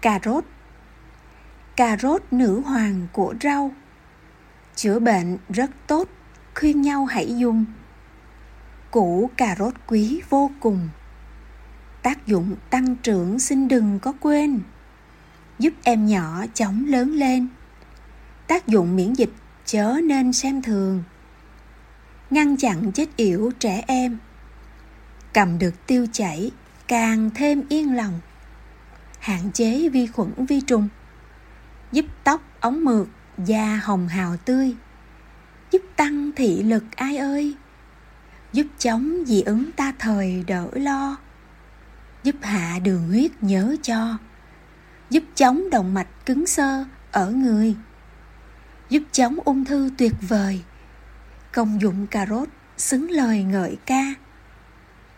Cà rốt. Cà rốt nữ hoàng của rau. Chữa bệnh rất tốt, khuyên nhau hãy dùng. Củ cà rốt quý vô cùng. Tác dụng tăng trưởng xin đừng có quên. Giúp em nhỏ chóng lớn lên. Tác dụng miễn dịch chớ nên xem thường. Ngăn chặn chết yểu trẻ em. Cầm được tiêu chảy càng thêm yên lòng hạn chế vi khuẩn vi trùng, giúp tóc ống mượt, da hồng hào tươi, giúp tăng thị lực ai ơi, giúp chống dị ứng ta thời đỡ lo, giúp hạ đường huyết nhớ cho, giúp chống động mạch cứng sơ ở người, giúp chống ung thư tuyệt vời. Công dụng cà rốt xứng lời ngợi ca.